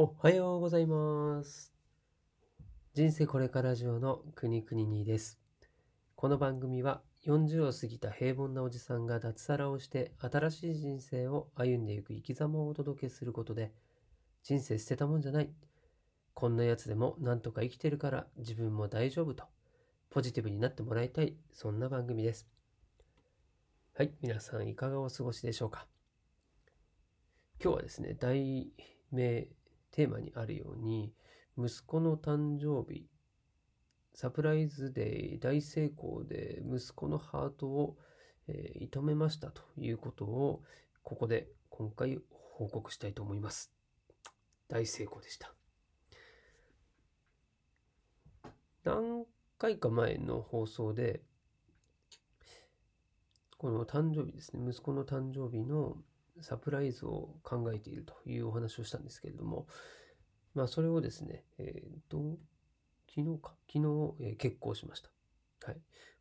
おはようございます。人生これからジオのくにくににです。この番組は40を過ぎた平凡なおじさんが脱サラをして新しい人生を歩んでいく生き様をお届けすることで人生捨てたもんじゃない。こんなやつでもなんとか生きてるから自分も大丈夫とポジティブになってもらいたい。そんな番組です。はい。皆さんいかがお過ごしでしょうか今日はですね、題名、テーマにあるように、息子の誕生日、サプライズデー大成功で息子のハートを、えー、射止めましたということを、ここで今回報告したいと思います。大成功でした。何回か前の放送で、この誕生日ですね、息子の誕生日のサプライズを考えているというお話をしたんですけれども、まあ、それをですね、えっ、と、昨日か、昨日、えー結婚しました。はい。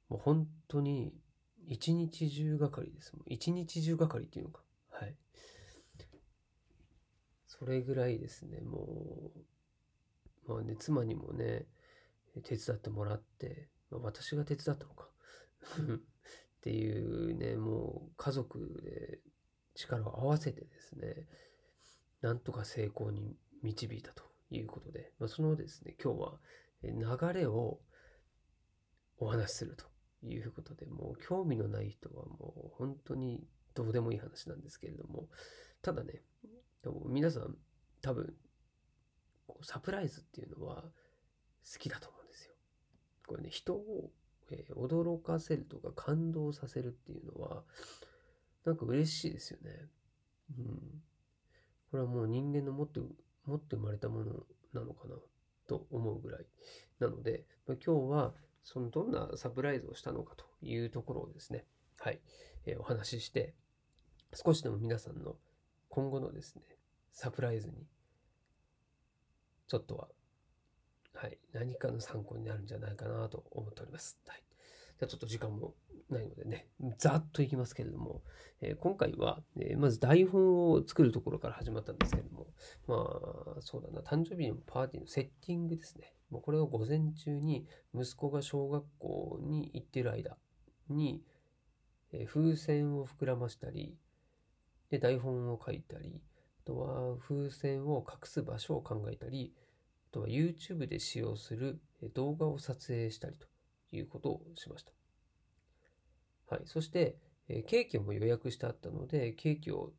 もう本当に、一日中がかりです。一日中がかりっていうのか。はい。それぐらいですね、もう、まあね、妻にもね、手伝ってもらって、まあ、私が手伝ったのか。っていうね、もう家族で力を合わせてですね、なんとか成功に導いたということで、まあ、そのですね、今日は流れをお話しするということで、もう興味のない人はもう本当にどうでもいい話なんですけれども、ただね、でも皆さん多分、サプライズっていうのは好きだと思うんですよ。これね、人を、驚かせるとか感動させるっていうのは、なんか嬉しいですよね。うん。これはもう人間の持って、持って生まれたものなのかなと思うぐらい。なので、ま今日はそのどんなサプライズをしたのかというところをですね、はい、えーお話しして、少しでも皆さんの今後のですね、サプライズに、ちょっとは、はい、何かの参考になるんじゃないかなと思っております。はい。じゃあちょっと時間もないのでね、ざっといきますけれども、えー今回は、えーまず台本を作るところから始まったんですけれども、まあ、そうだな、誕生日のパーティーのセッティングですね。もうこれを午前中に息子が小学校に行ってる間に、えー風船を膨らましたり、で、台本を書いたり、あとは風船を隠す場所を考えたり、あとは YouTube で使用する動画を撮影したりということをしました。はい。そして、えケーキも予約してあったので、ケーキを、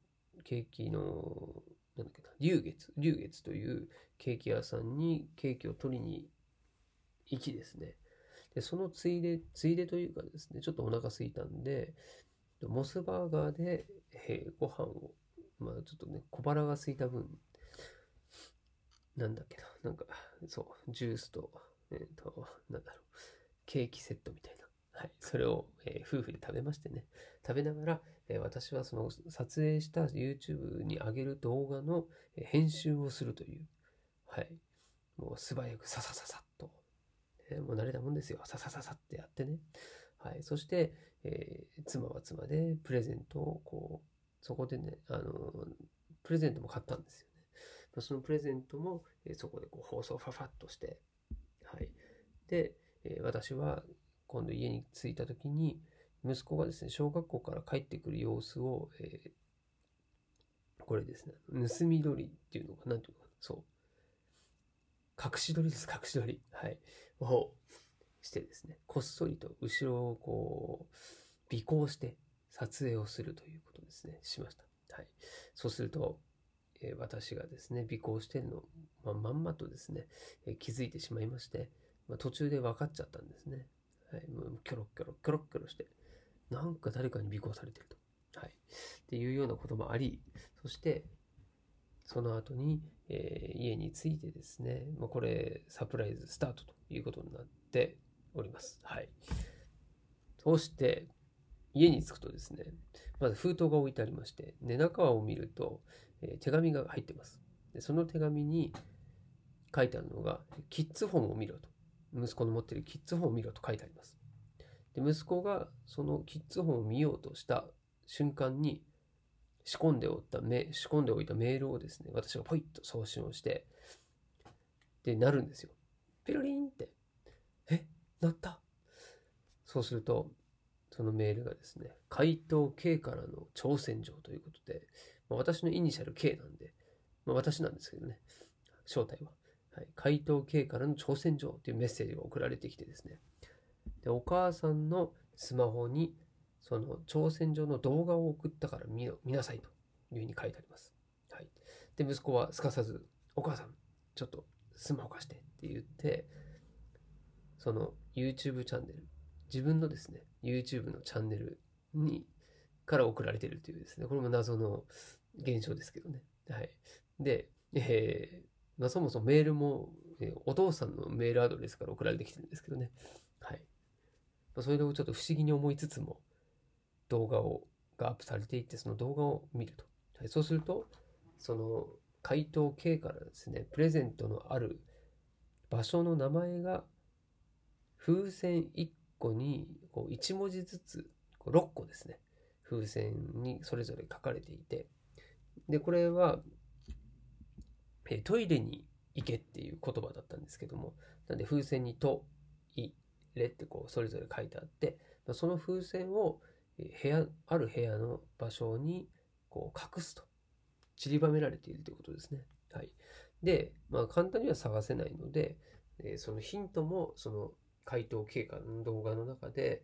ケーキの、なんだっけな、龍月、龍月というケーキ屋さんにケーキを取りに行きですね。で、そのついで、ついでというかですね、ちょっとお腹空いたんで、モスバーガーで、えーご飯を、まあちょっとね、小腹が空いた分、なんだっけな、なんか、そう、ジュースと、えっ、と、なんだろう、ケーキセットみたいな。はい。それを、えー夫婦で食べましてね。食べながら、えー私はその撮影した YouTube に上げる動画の編集をするという、はい。もう素早くささささっと、えーもう慣れたもんですよ。ささささってやってね。はい。そして、えー妻は妻でプレゼントをこう、そこでね、あのプレゼントも買ったんですよね。そのプレゼントも、えーそこでこう放送ファファッとして、はい。で、私は今度家に着いた時に、息子がですね、小学校から帰ってくる様子を、えーこれですね、盗み撮りっていうのか、なんていうのか、そう。隠し撮りです、隠し撮り。はい。をしてですね、こっそりと後ろをこう、尾行して撮影をするということですね、しました。はい。そうすると、えー私がですね、尾行してるの、まあ、まんまとですね、えー気づいてしまいまして、ま、途中で分かっちゃったんですね。はい。もうキョロキョロ、キョロキョロして、なんか誰かに尾行されてると。はい。っていうようなこともあり、そして、その後に、えー家に着いてですね、まあ、これ、サプライズスタートということになっております。はい。そして、家に着くとですね、まず封筒が置いてありまして、で、中を見ると、えー手紙が入ってます。で、その手紙に書いてあるのが、キッズ本を見ろと。息子の持ってるキッズ本を見ろと書いてあります。で、息子がそのキッズ本を見ようとした瞬間に、仕込んでおったメ、仕込んでおいたメールをですね、私がポイッと送信をして、で、なるんですよ。ピロリンって。え？なった？そうすると、そのメールがですね、回答 K からの挑戦状ということで、まあ、私のイニシャル K なんで、まあ、私なんですけどね、正体は。はい、回答 K からの挑戦状というメッセージが送られてきてですね、でお母さんのスマホにその挑戦状の動画を送ったから見見なさいというふうに書いてあります。はい、で、息子はすかさず、お母さん、ちょっとスマホ貸してって言って、その YouTube チャンネル、自分のですね、YouTube のチャンネルに、から送られているというですね、これも謎の現象ですけどね。はい。で、えー、ま、そもそもメールも、え、お父さんのメールアドレスから送られてきてるんですけどね。はい。ま、それをちょっと不思議に思いつつも、動画を、がアップされていて、その動画を見ると。はい、そうすると、その回答 K からですね、プレゼントのある場所の名前が風船1個にこう1文字ずつこう6個ですね風船にそれぞれ書かれていてでこれはえトイレに行けっていう言葉だったんですけどもなんで風船に「と」「い」「れ」ってこうそれぞれ書いてあってまその風船を部屋ある部屋の場所にこう隠すと散りばめられているということですね。はい、で、まあ、簡単には探せないので、えそのヒントもその回答経過の動画の中で、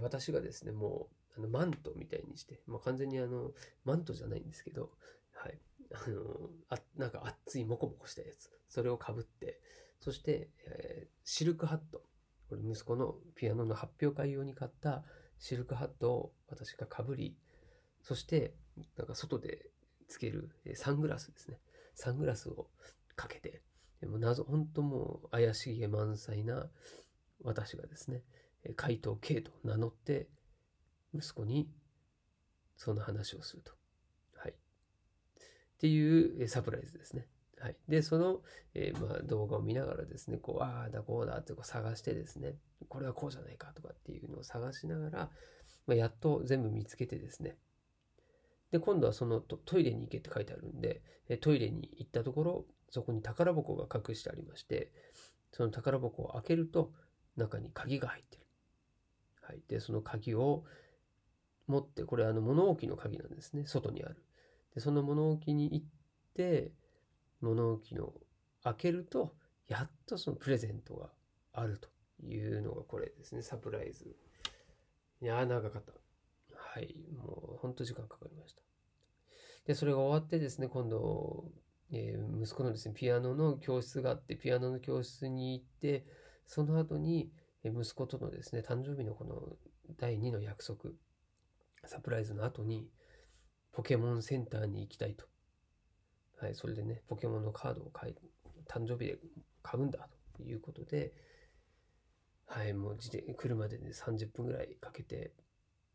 私がですね、もう、あの、マントみたいにして、まあ、完全にあの、マントじゃないんですけど、はい。あの、あ、なんか熱いモコモコしたやつ。それをかぶって、そして、えー、シルクハット。これ息子のピアノの発表会用に買ったシルクハットを私がかぶり、そして、なんか外でつけるサングラスですね。サングラスをかけて、でも謎、本当もう怪しげ満載な私がですね、怪盗 K と名乗って、息子にその話をすると。っていうサプライズですね。はい。で、その、えー、まあ、動画を見ながらですね、こう、ああだこうだってこう探してですね、これはこうじゃないかとかっていうのを探しながら、まあ、やっと全部見つけてですね。で、今度はそのトイレに行けって書いてあるんで、トイレに行ったところ、そこに宝箱が隠してありまして、その宝箱を開けると、中に鍵が入ってる。はい。で、その鍵を持って、これあの物置の鍵なんですね。外にある。で、その物置に行って、物置の開けると、やっとそのプレゼントがあるというのがこれですね。サプライズ。いやー、長かった。はい。もう、ほんと時間かかりました。で、それが終わってですね、今度、えー、息子のですね、ピアノの教室があって、ピアノの教室に行って、その後に、息子とのですね、誕生日のこの第2の約束、サプライズの後に、ポケモンセンターに行きたいと。はい、それでね、ポケモンのカードを買い、誕生日で買うんだということで、はい、もう自転車でね、30分ぐらいかけて、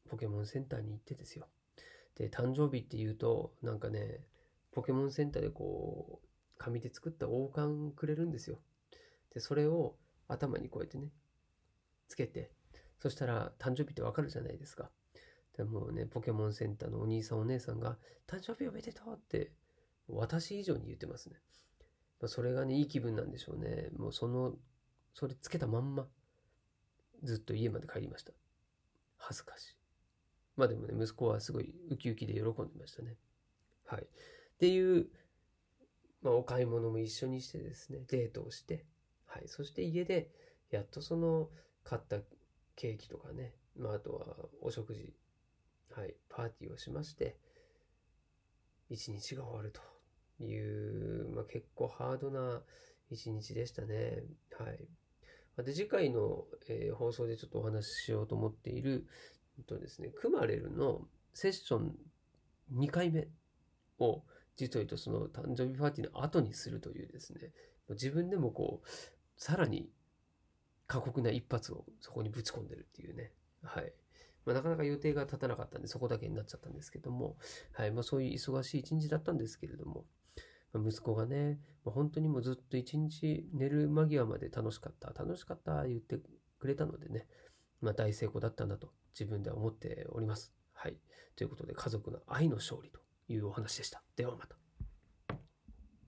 ポケモンセンターに行ってですよ。で、誕生日って言うと、なんかね、ポケモンセンターでこう、紙で作った王冠くれるんですよ。で、それを頭にこうやってね、つけて、そしたら誕生日ってわかるじゃないですか。でもね、ポケモンセンターのお兄さんお姉さんが、誕生日おめでとうって、私以上に言ってますね。まそれがね、いい気分なんでしょうね。もうその、それつけたまんま、ずっと家まで帰りました。恥ずかしい。まあでもね、息子はすごいウキウキで喜んでましたね。はい。っていう、まあお買い物も一緒にしてですね、デートをして、はい。そして家で、やっとその買ったケーキとかね、まああとはお食事、はい、パーティーをしまして、一日が終わるという、まあ結構ハードな一日でしたね。はい。で、次回の、えー、放送でちょっとお話ししようと思っている、とですね、クマレルのセッション2回目を、実を言うとその誕生日パーティーの後にするというですね、自分でもこう、さらに過酷な一発をそこにぶち込んでるっていうね。はい。まあ、なかなか予定が立たなかったんで、そこだけになっちゃったんですけども、はい。まあ、そういう忙しい一日だったんですけれども、まあ、息子がね、まあ、本当にもうずっと一日寝る間際まで楽しかった、楽しかった言ってくれたのでね、まあ、大成功だったんだと自分では思っております。はい。ということで、家族の愛の勝利というお話でした。ではまた。